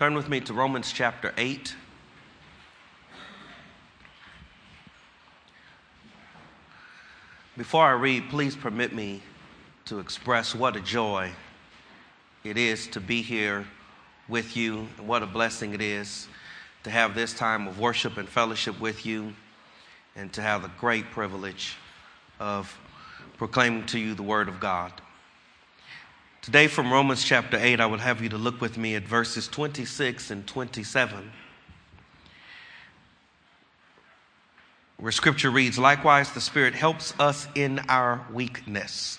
Turn with me to Romans chapter 8. Before I read, please permit me to express what a joy it is to be here with you, and what a blessing it is to have this time of worship and fellowship with you, and to have the great privilege of proclaiming to you the Word of God. Today, from Romans chapter 8, I would have you to look with me at verses 26 and 27, where scripture reads Likewise, the Spirit helps us in our weakness.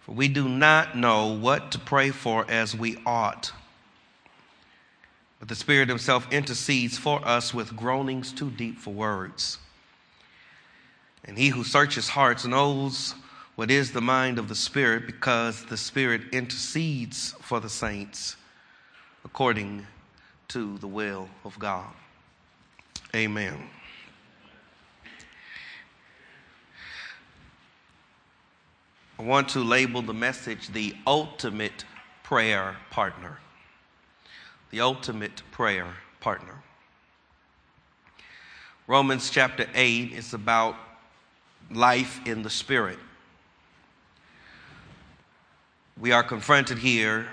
For we do not know what to pray for as we ought. But the Spirit Himself intercedes for us with groanings too deep for words. And He who searches hearts knows what is the mind of the Spirit because the Spirit intercedes for the saints according to the will of God. Amen. I want to label the message the ultimate prayer partner. The ultimate prayer partner. Romans chapter 8 is about life in the Spirit we are confronted here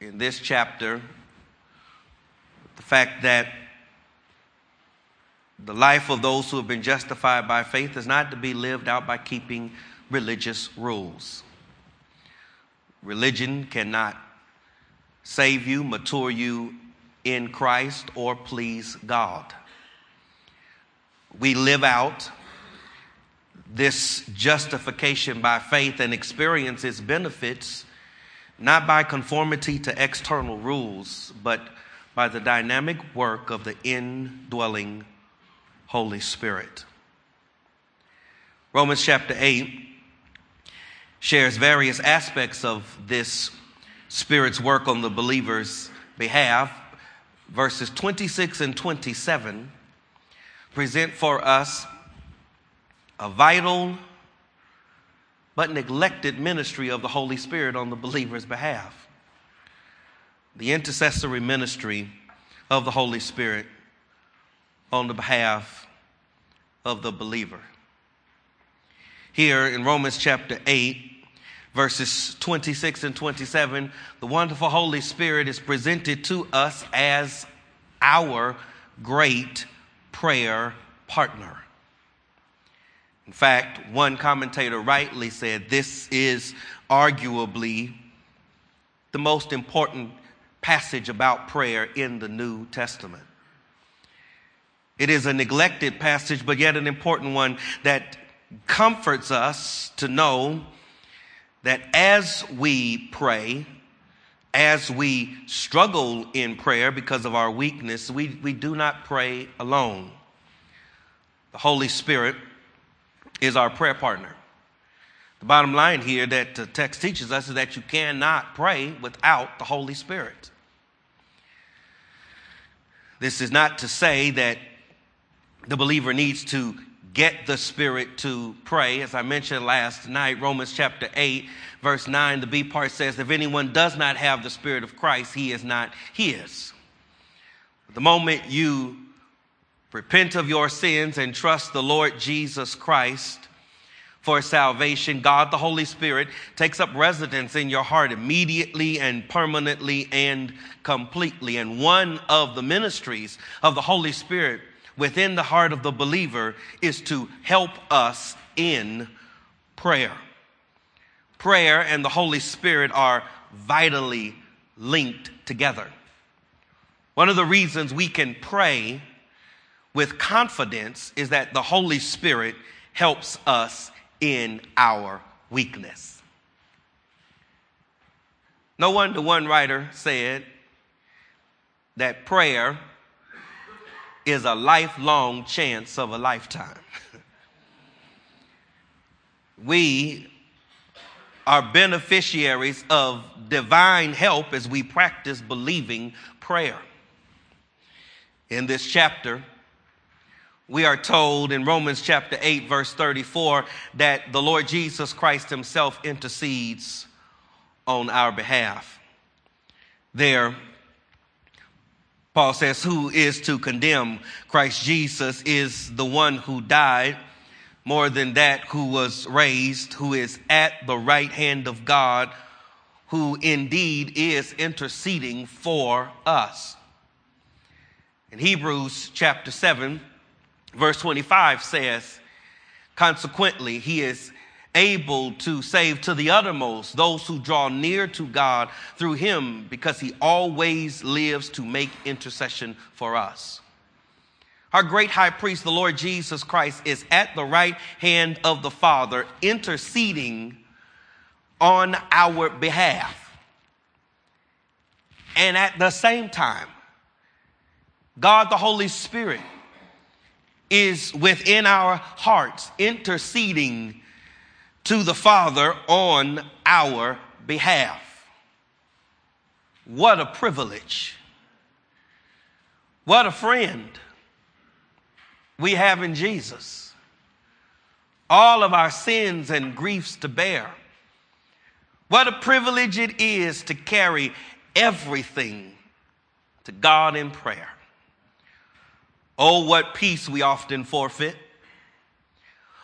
in this chapter with the fact that the life of those who have been justified by faith is not to be lived out by keeping religious rules. Religion cannot save you, mature you in Christ, or please God. We live out this justification by faith and experience its benefits not by conformity to external rules, but by the dynamic work of the indwelling Holy Spirit. Romans chapter 8 shares various aspects of this Spirit's work on the believer's behalf. Verses 26 and 27 present for us a vital but neglected ministry of the Holy Spirit on the believer's behalf. The intercessory ministry of the Holy Spirit on the behalf of the believer. Here in Romans chapter 8, verses 26 and 27, the wonderful Holy Spirit is presented to us as our great prayer partner. In fact, one commentator rightly said this is arguably the most important passage about prayer in the New Testament. It is a neglected passage, but yet an important one that comforts us to know that as we pray, as we struggle in prayer because of our weakness, we, we do not pray alone. The Holy Spirit is our prayer partner. The bottom line here that the text teaches us is that you cannot pray without the Holy Spirit. This is not to say that the believer needs to get the Spirit to pray. As I mentioned last night, Romans chapter 8, verse 9, the B part says, If anyone does not have the Spirit of Christ, he is not his. The moment you repent of your sins and trust the Lord Jesus Christ for salvation, God the Holy Spirit takes up residence in your heart immediately and permanently and completely. And one of the ministries of the Holy Spirit within the heart of the believer is to help us in prayer. Prayer and the Holy Spirit are vitally linked together. One of the reasons we can pray with confidence is that the Holy Spirit helps us in our weakness. No wonder one writer said that prayer is a lifelong chance of a lifetime. we are beneficiaries of divine help as we practice believing prayer. In this chapter, we are told in Romans chapter 8, verse 34, that the Lord Jesus Christ himself intercedes on our behalf. There, Paul says, Who is to condemn? Christ Jesus is the one who died. More than that, who was raised, who is at the right hand of God, who indeed is interceding for us. In Hebrews chapter 7, verse 25 says, Consequently, he is able to save to the uttermost those who draw near to God through him because he always lives to make intercession for us. Our great high priest, the Lord Jesus Christ, is at the right hand of the Father, interceding on our behalf. And at the same time, God the Holy Spirit is within our hearts, interceding to the Father on our behalf. What a privilege. What a friend we have in Jesus. All of our sins and griefs to bear. What a privilege it is to carry everything to God in prayer. Oh, what peace we often forfeit.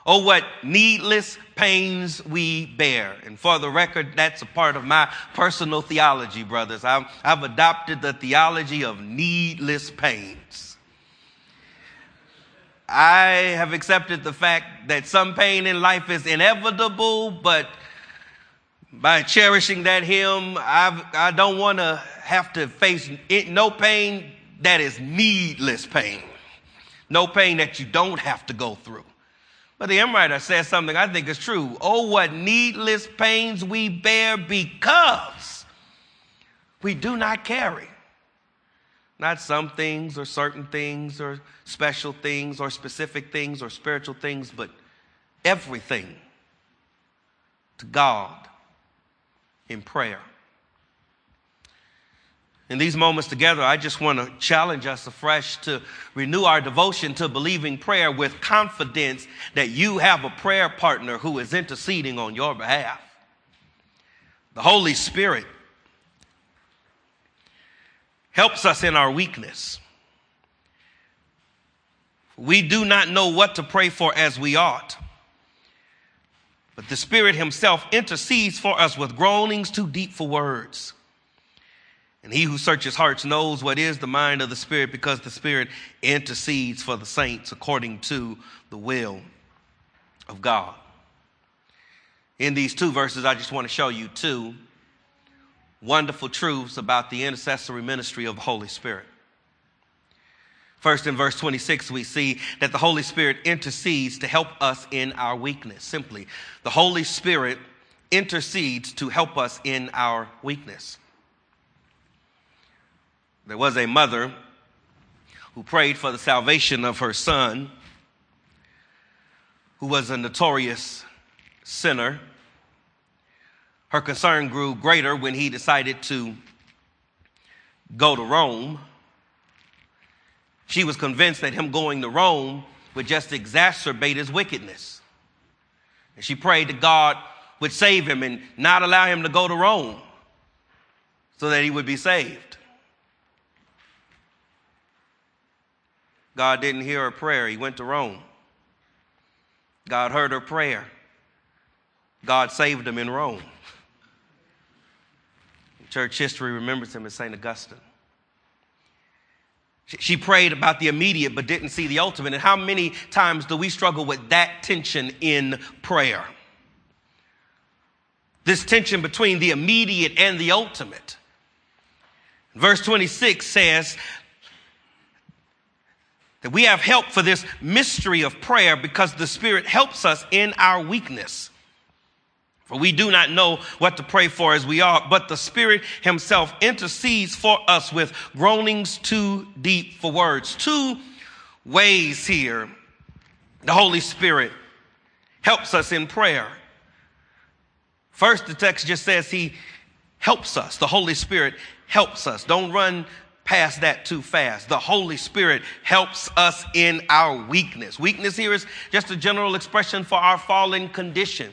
Oh, what needless pains we bear. And for the record, that's a part of my personal theology, brothers. I've, I've adopted the theology of needless pains. I have accepted the fact that some pain in life is inevitable, but by cherishing that hymn, I've, I don't want to have to face it, no pain that is needless pain. No pain that you don't have to go through. But the hymn writer says something I think is true. Oh, what needless pains we bear because we do not carry. Not some things or certain things or special things or specific things or spiritual things, but everything to God in prayer in these moments together, I just want to challenge us afresh to renew our devotion to believing prayer with confidence that you have a prayer partner who is interceding on your behalf. The Holy Spirit helps us in our weakness. We do not know what to pray for as we ought. But the Spirit Himself intercedes for us with groanings too deep for words. And he who searches hearts knows what is the mind of the Spirit because the Spirit intercedes for the saints according to the will of God. In these two verses, I just want to show you two wonderful truths about the intercessory ministry of the Holy Spirit. First, in verse 26, we see that the Holy Spirit intercedes to help us in our weakness. Simply, the Holy Spirit intercedes to help us in our weakness. There was a mother who prayed for the salvation of her son, who was a notorious sinner. Her concern grew greater when he decided to go to Rome. She was convinced that him going to Rome would just exacerbate his wickedness. And she prayed that God would save him and not allow him to go to Rome so that he would be saved. God didn't hear her prayer. He went to Rome. God heard her prayer. God saved him in Rome. Church history remembers him as St. Augustine. She prayed about the immediate but didn't see the ultimate. And how many times do we struggle with that tension in prayer? This tension between the immediate and the ultimate. Verse 26 says, that we have help for this mystery of prayer because the Spirit helps us in our weakness. For we do not know what to pray for as we are, but the Spirit Himself intercedes for us with groanings too deep for words. Two ways here the Holy Spirit helps us in prayer. First, the text just says He helps us. The Holy Spirit helps us. Don't run past that too fast. The Holy Spirit helps us in our weakness. Weakness here is just a general expression for our fallen condition.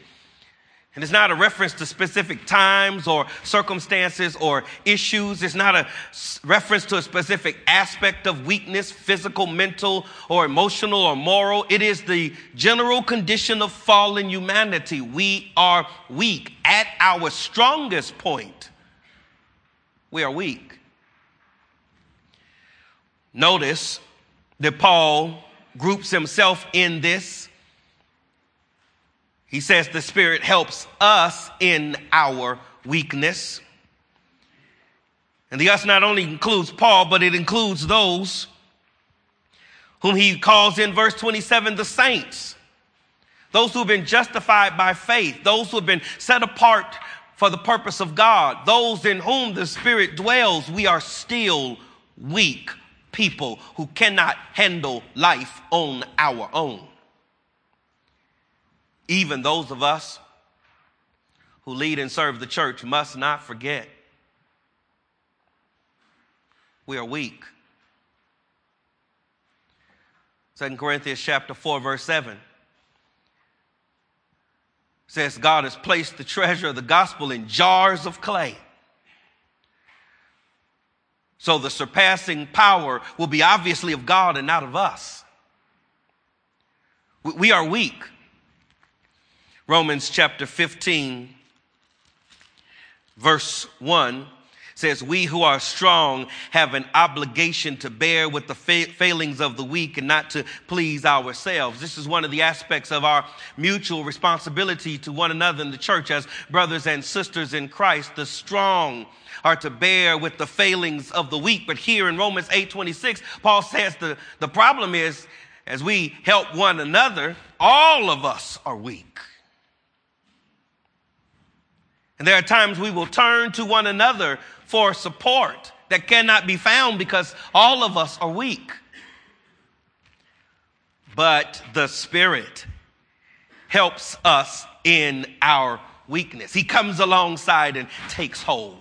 And it's not a reference to specific times or circumstances or issues. It's not a reference to a specific aspect of weakness, physical, mental, or emotional or moral. It is the general condition of fallen humanity. We are weak. At our strongest point, we are weak. Notice that Paul groups himself in this. He says the Spirit helps us in our weakness. And the us not only includes Paul, but it includes those whom he calls in verse 27 the saints. Those who have been justified by faith, those who have been set apart for the purpose of God, those in whom the Spirit dwells, we are still weak people who cannot handle life on our own even those of us who lead and serve the church must not forget we are weak. 2 Corinthians chapter 4 verse 7 says God has placed the treasure of the gospel in jars of clay. So the surpassing power will be obviously of God and not of us. We are weak. Romans chapter 15, verse 1 says, We who are strong have an obligation to bear with the fa- failings of the weak and not to please ourselves. This is one of the aspects of our mutual responsibility to one another in the church as brothers and sisters in Christ. The strong are to bear with the failings of the weak. But here in Romans 8 26, Paul says the, the problem is as we help one another, all of us are weak. And there are times we will turn to one another for support that cannot be found because all of us are weak. But the Spirit helps us in our weakness. He comes alongside and takes hold.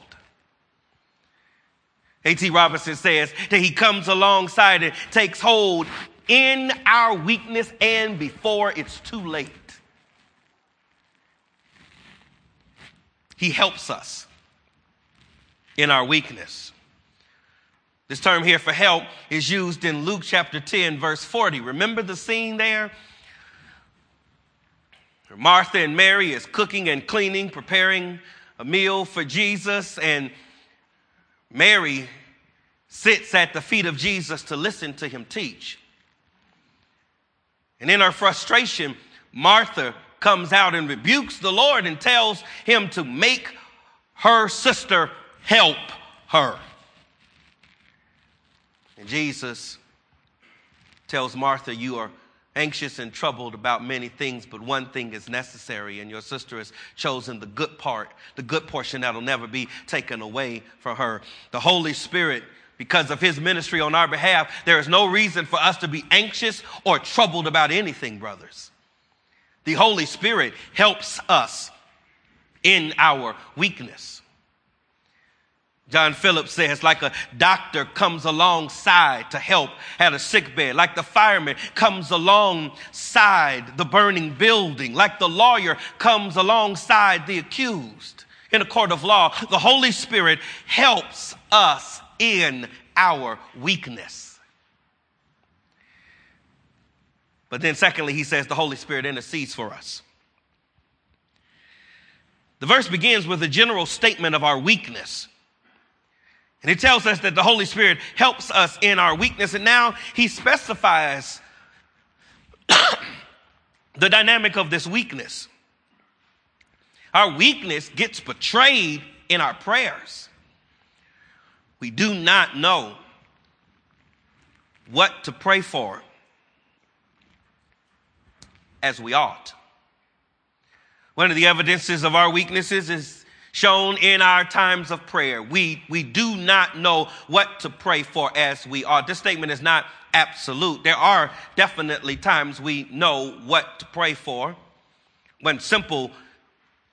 A.T. Robertson says that he comes alongside and takes hold in our weakness and before it's too late. He helps us in our weakness. This term here for help is used in Luke chapter 10, verse 40. Remember the scene there? Martha and Mary is cooking and cleaning, preparing a meal for Jesus, and Mary sits at the feet of Jesus to listen to him teach. And in her frustration, Martha comes out and rebukes the Lord and tells him to make her sister help her. And Jesus tells Martha, You are anxious and troubled about many things, but one thing is necessary, and your sister has chosen the good part, the good portion that'll never be taken away from her. The Holy Spirit because of his ministry on our behalf, there is no reason for us to be anxious or troubled about anything, brothers. The Holy Spirit helps us in our weakness. John Phillips says, like a doctor comes alongside to help at a sick bed, like the fireman comes alongside the burning building, like the lawyer comes alongside the accused in a court of law, the Holy Spirit helps us in our weakness. But then, secondly, he says the Holy Spirit intercedes for us. The verse begins with a general statement of our weakness. And it tells us that the Holy Spirit helps us in our weakness. And now he specifies the dynamic of this weakness. Our weakness gets betrayed in our prayers. We do not know what to pray for as we ought. One of the evidences of our weaknesses is shown in our times of prayer. We, we do not know what to pray for as we ought. This statement is not absolute. There are definitely times we know what to pray for. When simple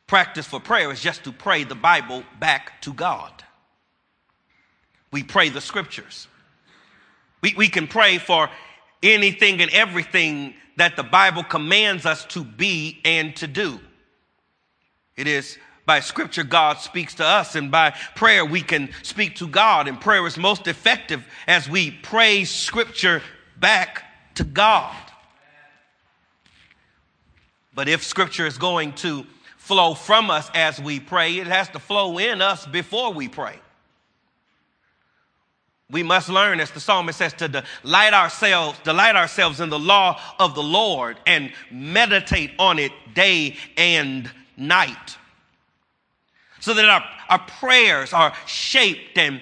practice for prayer is just to pray the Bible back to God. We pray the scriptures. We, we can pray for anything and everything that the Bible commands us to be and to do. It is by scripture God speaks to us, and by prayer we can speak to God. And prayer is most effective as we praise scripture back to God. But if scripture is going to flow from us as we pray, it has to flow in us before we pray. We must learn, as the psalmist says, to delight ourselves, delight ourselves in the law of the Lord and meditate on it day and night. So that our, our prayers are shaped and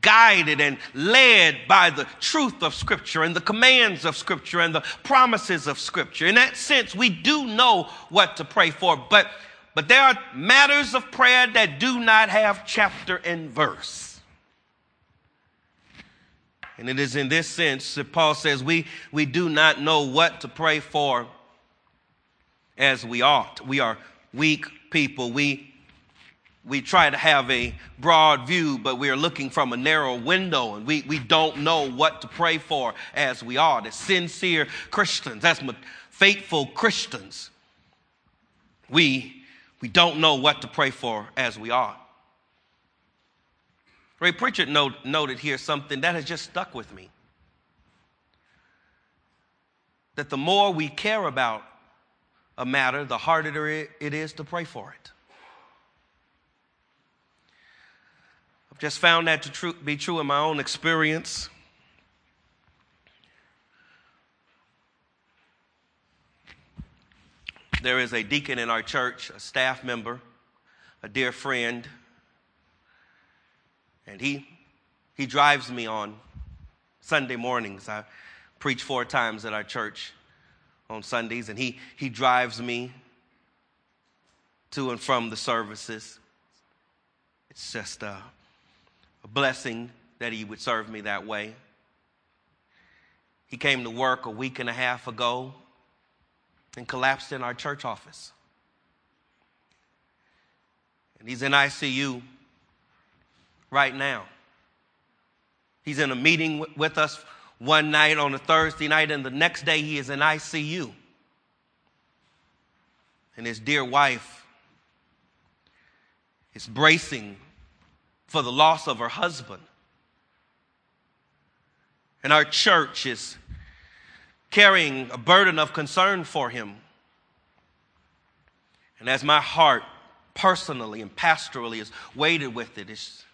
guided and led by the truth of Scripture and the commands of Scripture and the promises of Scripture. In that sense, we do know what to pray for, but, but there are matters of prayer that do not have chapter and verse. And it is in this sense that Paul says we, we do not know what to pray for as we ought. We are weak people. We we try to have a broad view, but we are looking from a narrow window and we, we don't know what to pray for as we are. As sincere Christians, as faithful Christians, we, we don't know what to pray for as we are. Ray Pritchard note, noted here something that has just stuck with me. That the more we care about a matter, the harder it is to pray for it. I've just found that to be true in my own experience. There is a deacon in our church, a staff member, a dear friend, and he, he drives me on Sunday mornings. I preach four times at our church on Sundays, and he, he drives me to and from the services. It's just uh, a blessing that he would serve me that way. He came to work a week and a half ago and collapsed in our church office. And he's in ICU right now. He's in a meeting with us one night on a Thursday night, and the next day he is in ICU. And his dear wife is bracing for the loss of her husband. And our church is carrying a burden of concern for him. And as my heart personally and pastorally is weighted with it, it's,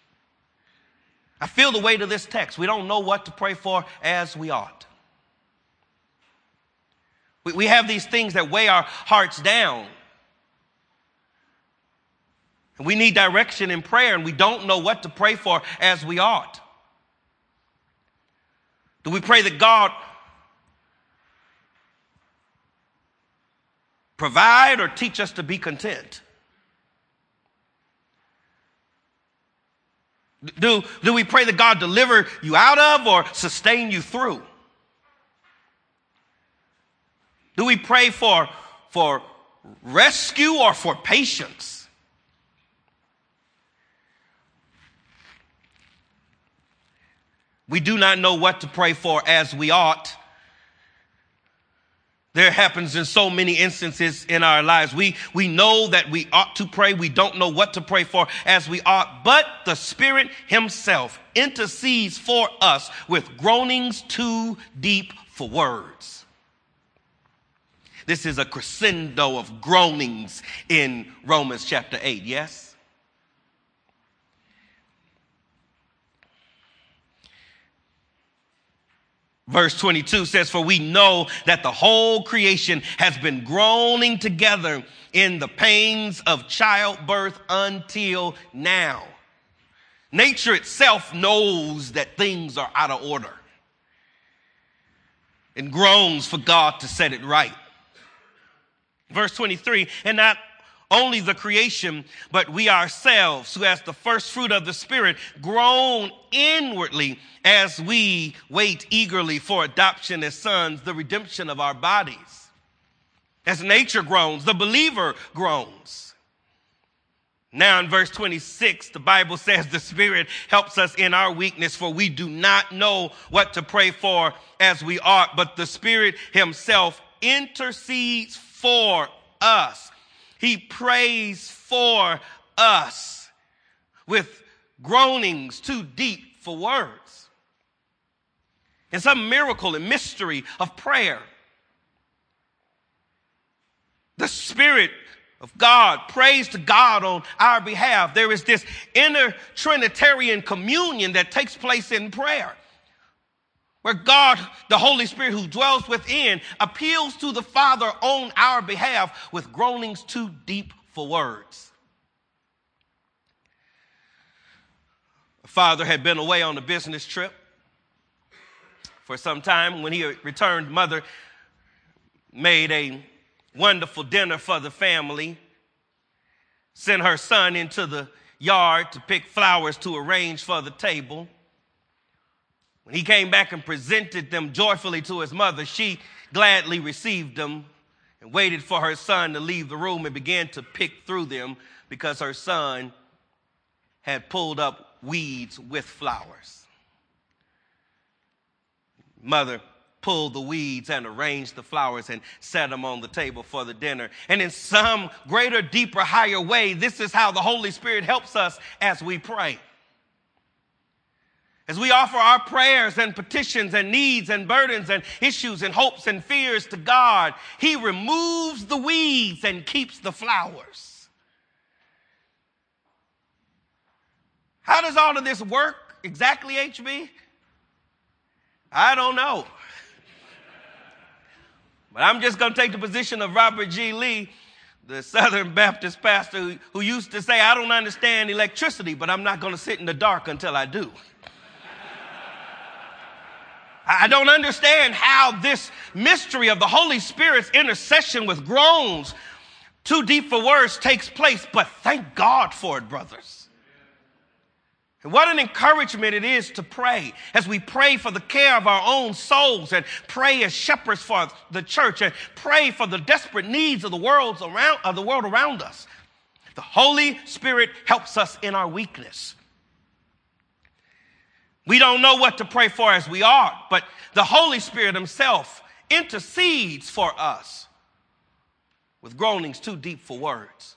I feel the weight of this text. We don't know what to pray for as we ought. We, we have these things that weigh our hearts down. And we need direction in prayer, and we don't know what to pray for as we ought. Do we pray that God provide or teach us to be content? Do, do we pray that God deliver you out of or sustain you through? Do we pray for, for rescue or for patience? We do not know what to pray for as we ought. There happens in so many instances in our lives. We, we know that we ought to pray. We don't know what to pray for as we ought, but the Spirit Himself intercedes for us with groanings too deep for words. This is a crescendo of groanings in Romans chapter 8, yes? Verse 22 says, For we know that the whole creation has been groaning together in the pains of childbirth until now. Nature itself knows that things are out of order and groans for God to set it right. Verse 23, and not only the creation, but we ourselves, who as the first fruit of the Spirit, groan inwardly as we wait eagerly for adoption as sons, the redemption of our bodies. As nature groans, the believer groans. Now, in verse 26, the Bible says the Spirit helps us in our weakness, for we do not know what to pray for as we ought, but the Spirit Himself intercedes for us he prays for us with groanings too deep for words. And some miracle and mystery of prayer. The Spirit of God prays to God on our behalf. There is this inner Trinitarian communion that takes place in prayer where God, the Holy Spirit who dwells within, appeals to the Father on our behalf with groanings too deep for words. A father had been away on a business trip for some time. When he returned, mother made a wonderful dinner for the family, sent her son into the yard to pick flowers to arrange for the table. When he came back and presented them joyfully to his mother, she gladly received them and waited for her son to leave the room and began to pick through them because her son had pulled up weeds with flowers. Mother pulled the weeds and arranged the flowers and set them on the table for the dinner. And in some greater, deeper, higher way, this is how the Holy Spirit helps us as we pray. As we offer our prayers and petitions and needs and burdens and issues and hopes and fears to God, He removes the weeds and keeps the flowers. How does all of this work exactly, HB? I don't know. But I'm just going to take the position of Robert G. Lee, the Southern Baptist pastor who, who used to say, I don't understand electricity, but I'm not going to sit in the dark until I do. I don't understand how this mystery of the Holy Spirit's intercession with groans too deep for words takes place, but thank God for it, brothers. And what an encouragement it is to pray as we pray for the care of our own souls and pray as shepherds for the church and pray for the desperate needs of the world around, of the world around us. The Holy Spirit helps us in our weakness. We don't know what to pray for as we ought, but the Holy Spirit Himself intercedes for us with groanings too deep for words.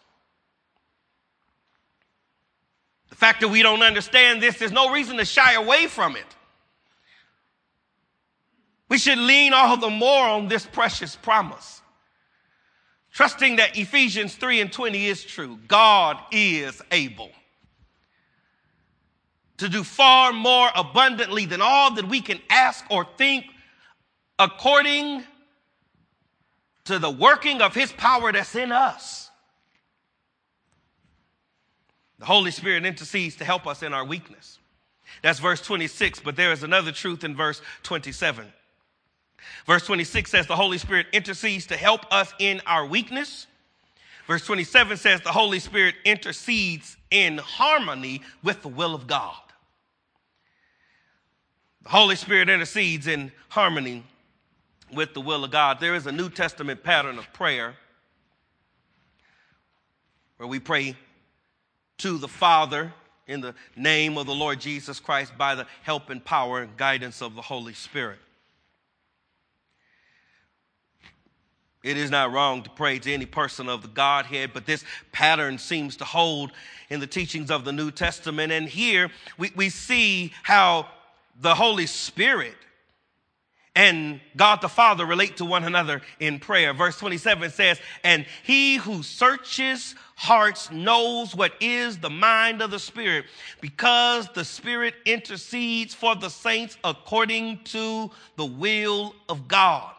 The fact that we don't understand this, there's no reason to shy away from it. We should lean all the more on this precious promise, trusting that Ephesians 3 and 20 is true. God is able to do far more abundantly than all that we can ask or think according to the working of his power that's in us. The Holy Spirit intercedes to help us in our weakness. That's verse 26, but there is another truth in verse 27. Verse 26 says the Holy Spirit intercedes to help us in our weakness. Verse 27 says the Holy Spirit intercedes in harmony with the will of God. The Holy Spirit intercedes in harmony with the will of God. There is a New Testament pattern of prayer where we pray to the Father in the name of the Lord Jesus Christ by the help and power and guidance of the Holy Spirit. It is not wrong to pray to any person of the Godhead, but this pattern seems to hold in the teachings of the New Testament. And here we, we see how the Holy Spirit and God the Father relate to one another in prayer. Verse 27 says, And he who searches hearts knows what is the mind of the Spirit, because the Spirit intercedes for the saints according to the will of God.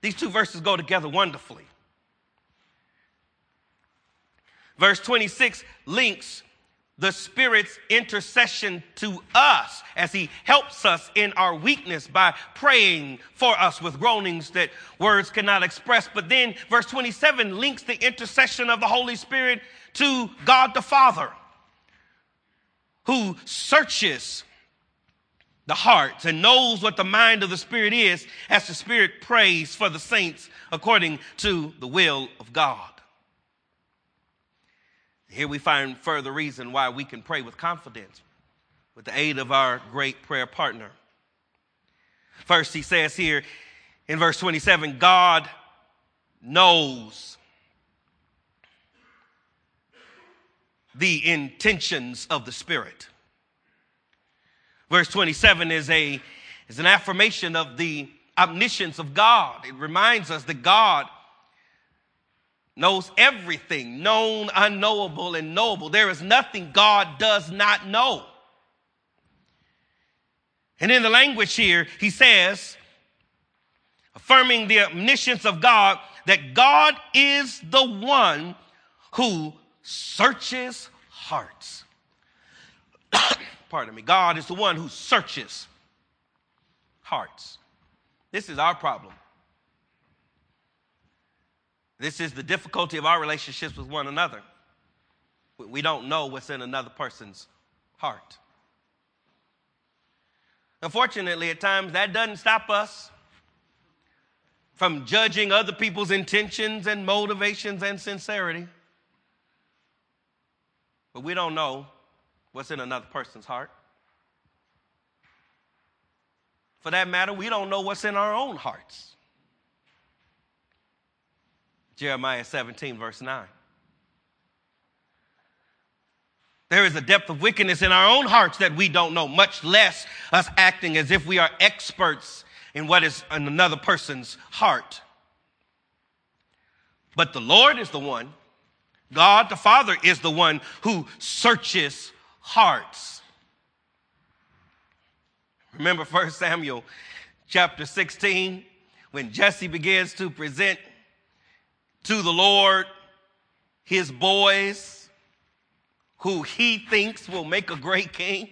These two verses go together wonderfully. Verse 26 links the Spirit's intercession to us as He helps us in our weakness by praying for us with groanings that words cannot express. But then verse 27 links the intercession of the Holy Spirit to God the Father, who searches the hearts and knows what the mind of the Spirit is as the Spirit prays for the saints according to the will of God. Here we find further reason why we can pray with confidence with the aid of our great prayer partner. First, he says here in verse 27 God knows the intentions of the Spirit. Verse 27 is, a, is an affirmation of the omniscience of God. It reminds us that God knows everything, known, unknowable, and knowable. There is nothing God does not know. And in the language here, he says, affirming the omniscience of God, that God is the one who searches hearts. Pardon me. God is the one who searches hearts. This is our problem. This is the difficulty of our relationships with one another. We don't know what's in another person's heart. Unfortunately, at times that doesn't stop us from judging other people's intentions and motivations and sincerity. But we don't know what's in another person's heart. For that matter, we don't know what's in our own hearts. Jeremiah 17, verse 9. There is a depth of wickedness in our own hearts that we don't know, much less us acting as if we are experts in what is in another person's heart. But the Lord is the one, God the Father is the one who searches hearts. Remember 1 Samuel chapter 16 when Jesse begins to present to the Lord his boys who he thinks will make a great king.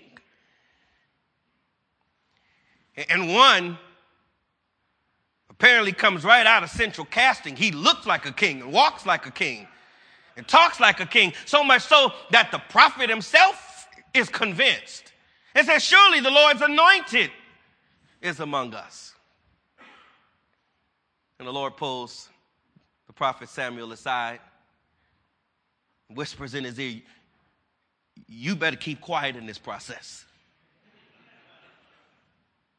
And one apparently comes right out of central casting. He looks like a king and walks like a king and talks like a king, so much so that the prophet himself is convinced and says, Surely the Lord's anointed is among us. And the Lord pulls prophet Samuel aside, whispers in his ear, You better keep quiet in this process.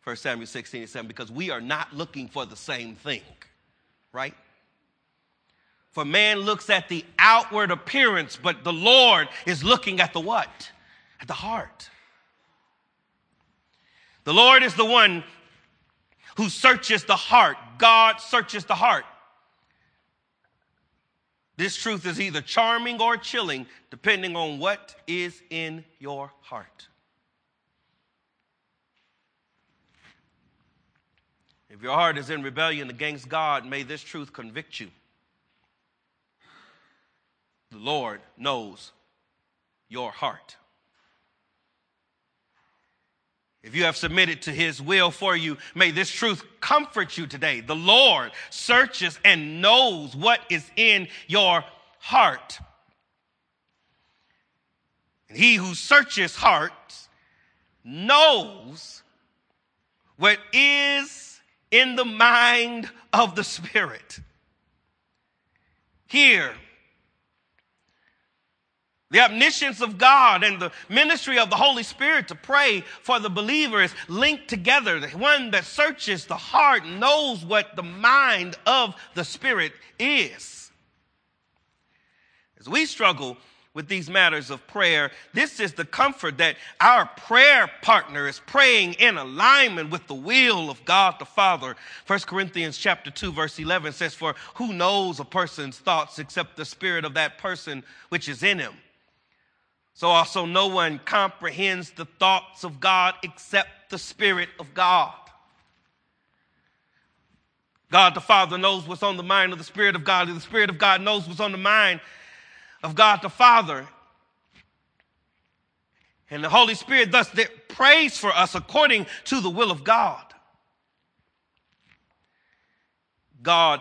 1 Samuel 16 and 7, because we are not looking for the same thing, right? For man looks at the outward appearance, but the Lord is looking at the what? At the heart. The Lord is the one who searches the heart. God searches the heart. This truth is either charming or chilling, depending on what is in your heart. If your heart is in rebellion against God, may this truth convict you. The Lord knows your heart. If you have submitted to his will for you, may this truth comfort you today. The Lord searches and knows what is in your heart. And he who searches hearts knows what is in the mind of the Spirit. Here, the omniscience of God and the ministry of the Holy Spirit to pray for the believer is linked together. The one that searches the heart knows what the mind of the Spirit is. As we struggle with these matters of prayer, this is the comfort that our prayer partner is praying in alignment with the will of God the Father. 1 Corinthians chapter 2 verse 11 says, "For who knows a person's thoughts except the spirit of that person which is in him?" So also no one comprehends the thoughts of God except the spirit of God. God the Father knows what's on the mind of the Spirit of God, and the Spirit of God knows what's on the mind of God the Father. And the Holy Spirit thus prays for us according to the will of God. God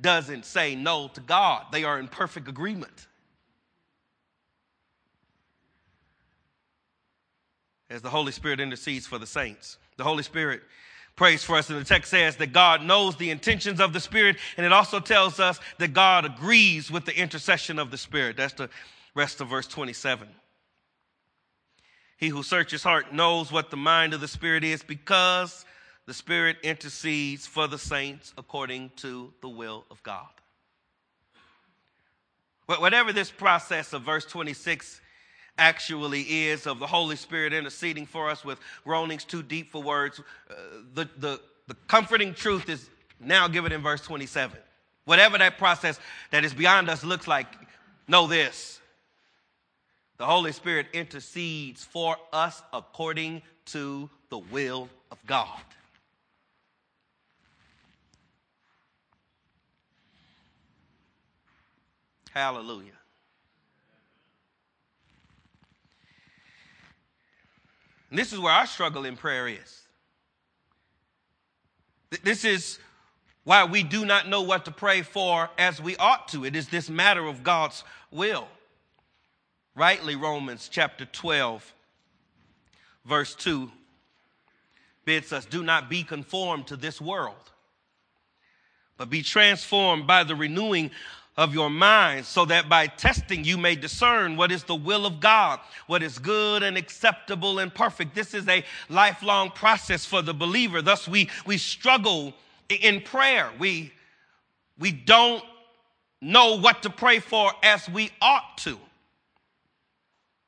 doesn't say no to God, they are in perfect agreement. As the Holy Spirit intercedes for the saints, the Holy Spirit prays for us. And the text says that God knows the intentions of the Spirit, and it also tells us that God agrees with the intercession of the Spirit. That's the rest of verse 27. He who searches heart knows what the mind of the Spirit is because the Spirit intercedes for the saints according to the will of God. Whatever this process of verse 26 actually is of the Holy Spirit interceding for us with groanings too deep for words, uh, the, the, the comforting truth is now given in verse 27. Whatever that process that is beyond us looks like, know this. The Holy Spirit intercedes for us according to the will of God. Hallelujah. And this is where our struggle in prayer is. This is why we do not know what to pray for as we ought to. It is this matter of God's will. Rightly, Romans chapter 12, verse 2 bids us do not be conformed to this world, but be transformed by the renewing of your mind, so that by testing you may discern what is the will of God, what is good and acceptable and perfect. This is a lifelong process for the believer. Thus, we, we struggle in prayer. We, we don't know what to pray for as we ought to.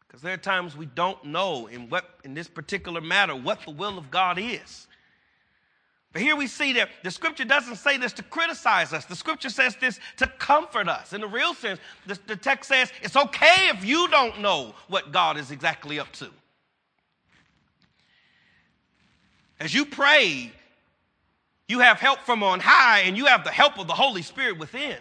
Because there are times we don't know in what in this particular matter what the will of God is. But here we see that the scripture doesn't say this to criticize us. The scripture says this to comfort us. In the real sense, the, the text says it's okay if you don't know what God is exactly up to. As you pray, you have help from on high, and you have the help of the Holy Spirit within.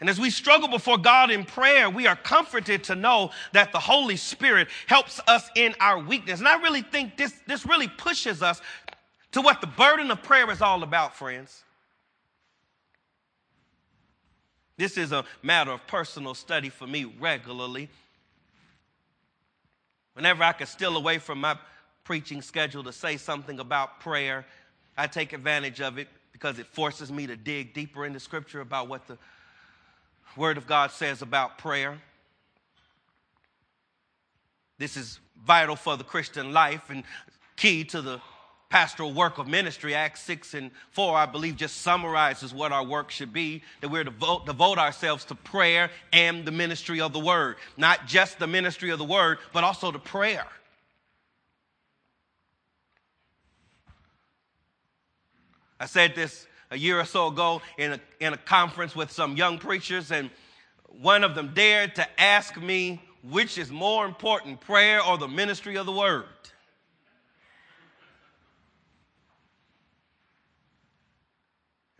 And as we struggle before God in prayer, we are comforted to know that the Holy Spirit helps us in our weakness. And I really think this, this really pushes us to what the burden of prayer is all about, friends. This is a matter of personal study for me regularly. Whenever I can steal away from my preaching schedule to say something about prayer, I take advantage of it because it forces me to dig deeper into Scripture about what the Word of God says about prayer. This is vital for the Christian life and key to the pastoral work of ministry. Acts 6 and 4, I believe, just summarizes what our work should be that we're to devote, devote ourselves to prayer and the ministry of the word. Not just the ministry of the word, but also to prayer. I said this a year or so ago in a, in a conference with some young preachers, and one of them dared to ask me which is more important, prayer or the ministry of the word.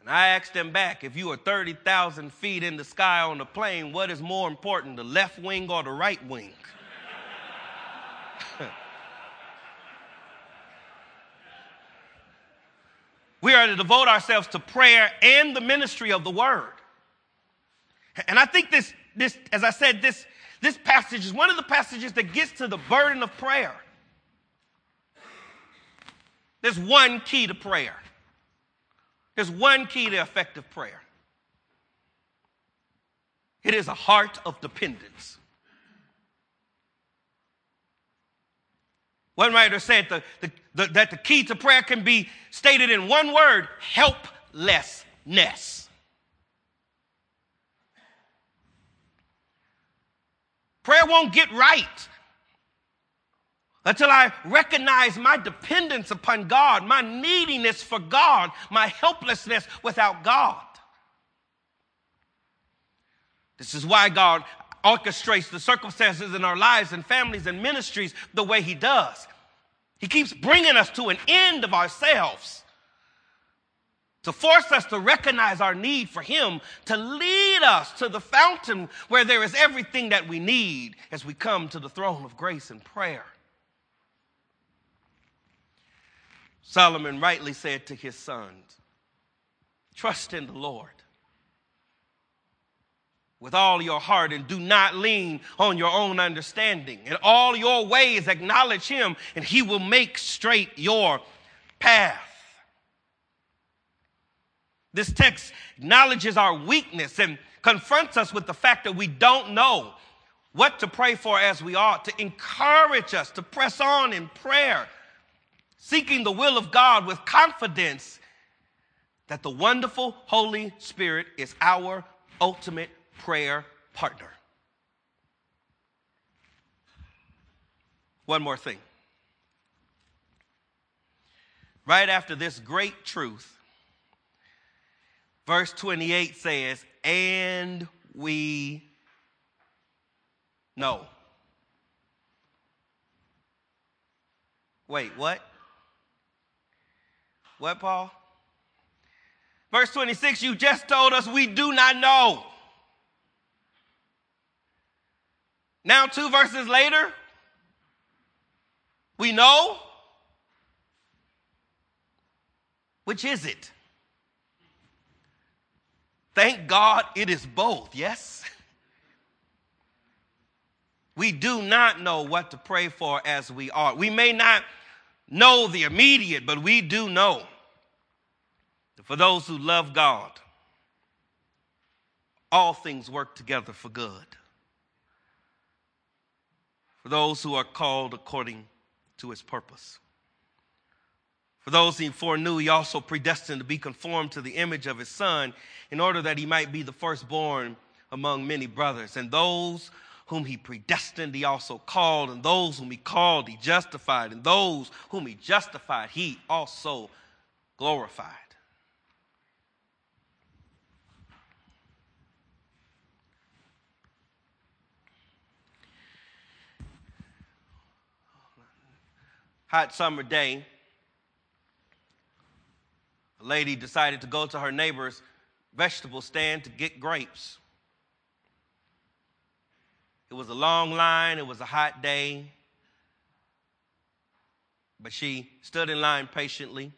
And I asked them back if you are 30,000 feet in the sky on a plane, what is more important, the left wing or the right wing? We are to devote ourselves to prayer and the ministry of the word. And I think this, this, as I said, this, this passage is one of the passages that gets to the burden of prayer. There's one key to prayer. There's one key to effective prayer. It is a heart of dependence. One writer said the, the, the, that the key to prayer can be stated in one word helplessness. Prayer won't get right until I recognize my dependence upon God, my neediness for God, my helplessness without God. This is why God orchestrates the circumstances in our lives and families and ministries the way He does. He keeps bringing us to an end of ourselves to force us to recognize our need for Him, to lead us to the fountain where there is everything that we need as we come to the throne of grace and prayer. Solomon rightly said to his sons, Trust in the Lord with all your heart and do not lean on your own understanding. In all your ways, acknowledge him, and he will make straight your path. This text acknowledges our weakness and confronts us with the fact that we don't know what to pray for as we ought, to encourage us to press on in prayer, seeking the will of God with confidence that the wonderful Holy Spirit is our ultimate prayer partner. One more thing. Right after this great truth, verse 28 says, And we know. Wait, what? What, Paul? Verse 26, you just told us we do not know. Now, two verses later, we know. Which is it? Thank God it is both, yes? We do not know what to pray for as we are. We may not know the immediate, but we do know for those who love God, all things work together for good. For those who are called according to his purpose. For those he foreknew, he also predestined to be conformed to the image of his son, in order that he might be the firstborn among many brothers. And those whom he predestined, he also called, and those whom he called, he justified, and those whom he justified, he also glorified. Hot summer day, a lady decided to go to her neighbor's vegetable stand to get grapes. It was a long line, it was a hot day, but she stood in line patiently,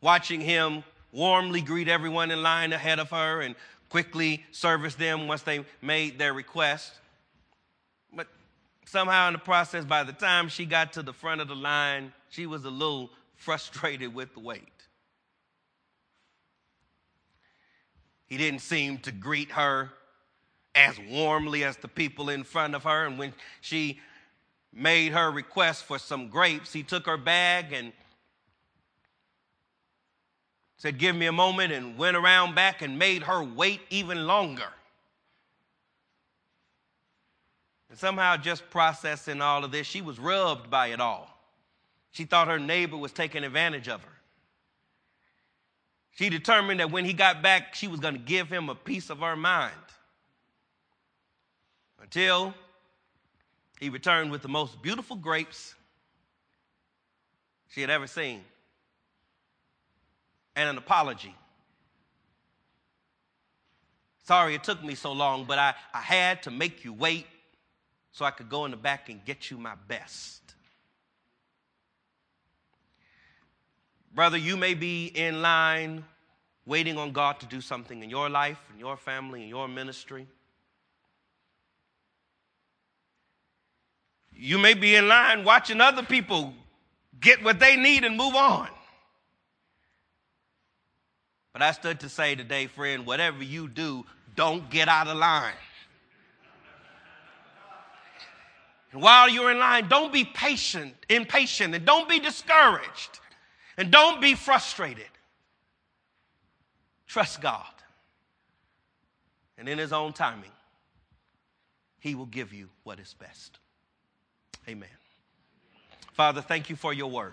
watching him warmly greet everyone in line ahead of her and quickly service them once they made their request. Somehow, in the process, by the time she got to the front of the line, she was a little frustrated with the wait. He didn't seem to greet her as warmly as the people in front of her. And when she made her request for some grapes, he took her bag and said, Give me a moment, and went around back and made her wait even longer. And somehow, just processing all of this, she was rubbed by it all. She thought her neighbor was taking advantage of her. She determined that when he got back, she was going to give him a piece of her mind. Until he returned with the most beautiful grapes she had ever seen and an apology. Sorry it took me so long, but I, I had to make you wait so I could go in the back and get you my best. Brother, you may be in line waiting on God to do something in your life, in your family, in your ministry. You may be in line watching other people get what they need and move on. But I stood to say today, friend, whatever you do, don't get out of line. And while you're in line, don't be patient, impatient, and don't be discouraged. And don't be frustrated. Trust God. And in His own timing, He will give you what is best. Amen. Father, thank you for your word.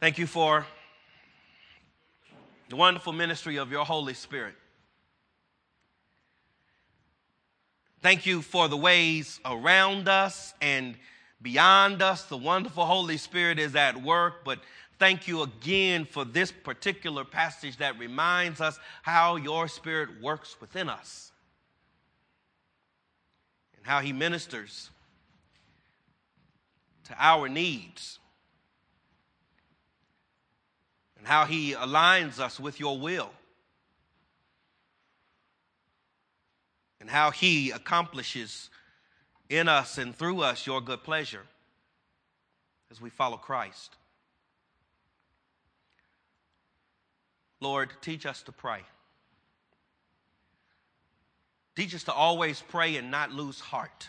Thank you for the wonderful ministry of your Holy Spirit. Thank you for the ways around us and beyond us. The wonderful Holy Spirit is at work, but thank you again for this particular passage that reminds us how your Spirit works within us and how He ministers to our needs and how He aligns us with your will. And how He accomplishes in us and through us your good pleasure as we follow Christ. Lord, teach us to pray. Teach us to always pray and not lose heart.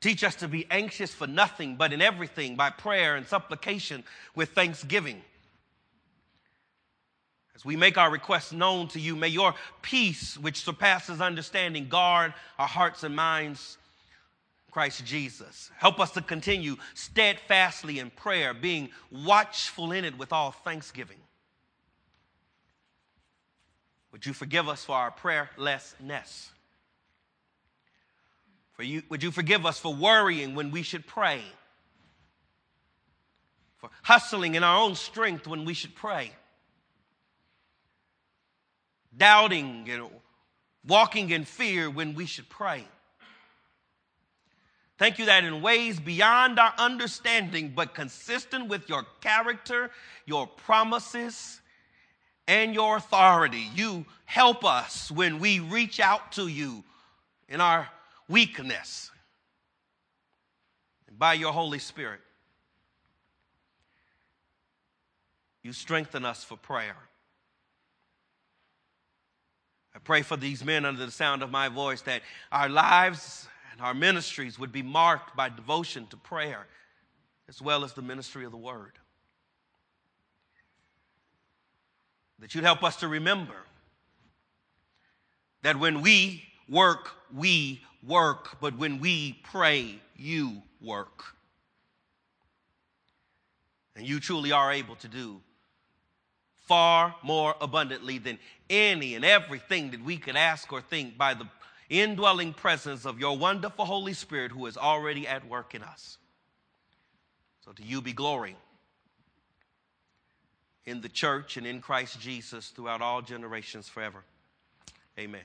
Teach us to be anxious for nothing, but in everything by prayer and supplication with thanksgiving. As we make our requests known to you, may your peace, which surpasses understanding, guard our hearts and minds. Christ Jesus. Help us to continue steadfastly in prayer, being watchful in it with all thanksgiving. Would you forgive us for our prayerlessness? For you, would you forgive us for worrying when we should pray? For hustling in our own strength when we should pray? Doubting and walking in fear when we should pray. Thank you that in ways beyond our understanding, but consistent with your character, your promises, and your authority, you help us when we reach out to you in our weakness. And by your Holy Spirit, you strengthen us for prayer. I pray for these men under the sound of my voice that our lives and our ministries would be marked by devotion to prayer as well as the ministry of the word. That you'd help us to remember that when we work, we work, but when we pray, you work. And you truly are able to do far more abundantly than any and everything that we could ask or think by the indwelling presence of your wonderful Holy Spirit who is already at work in us. So to you be glory in the church and in Christ Jesus throughout all generations forever. Amen.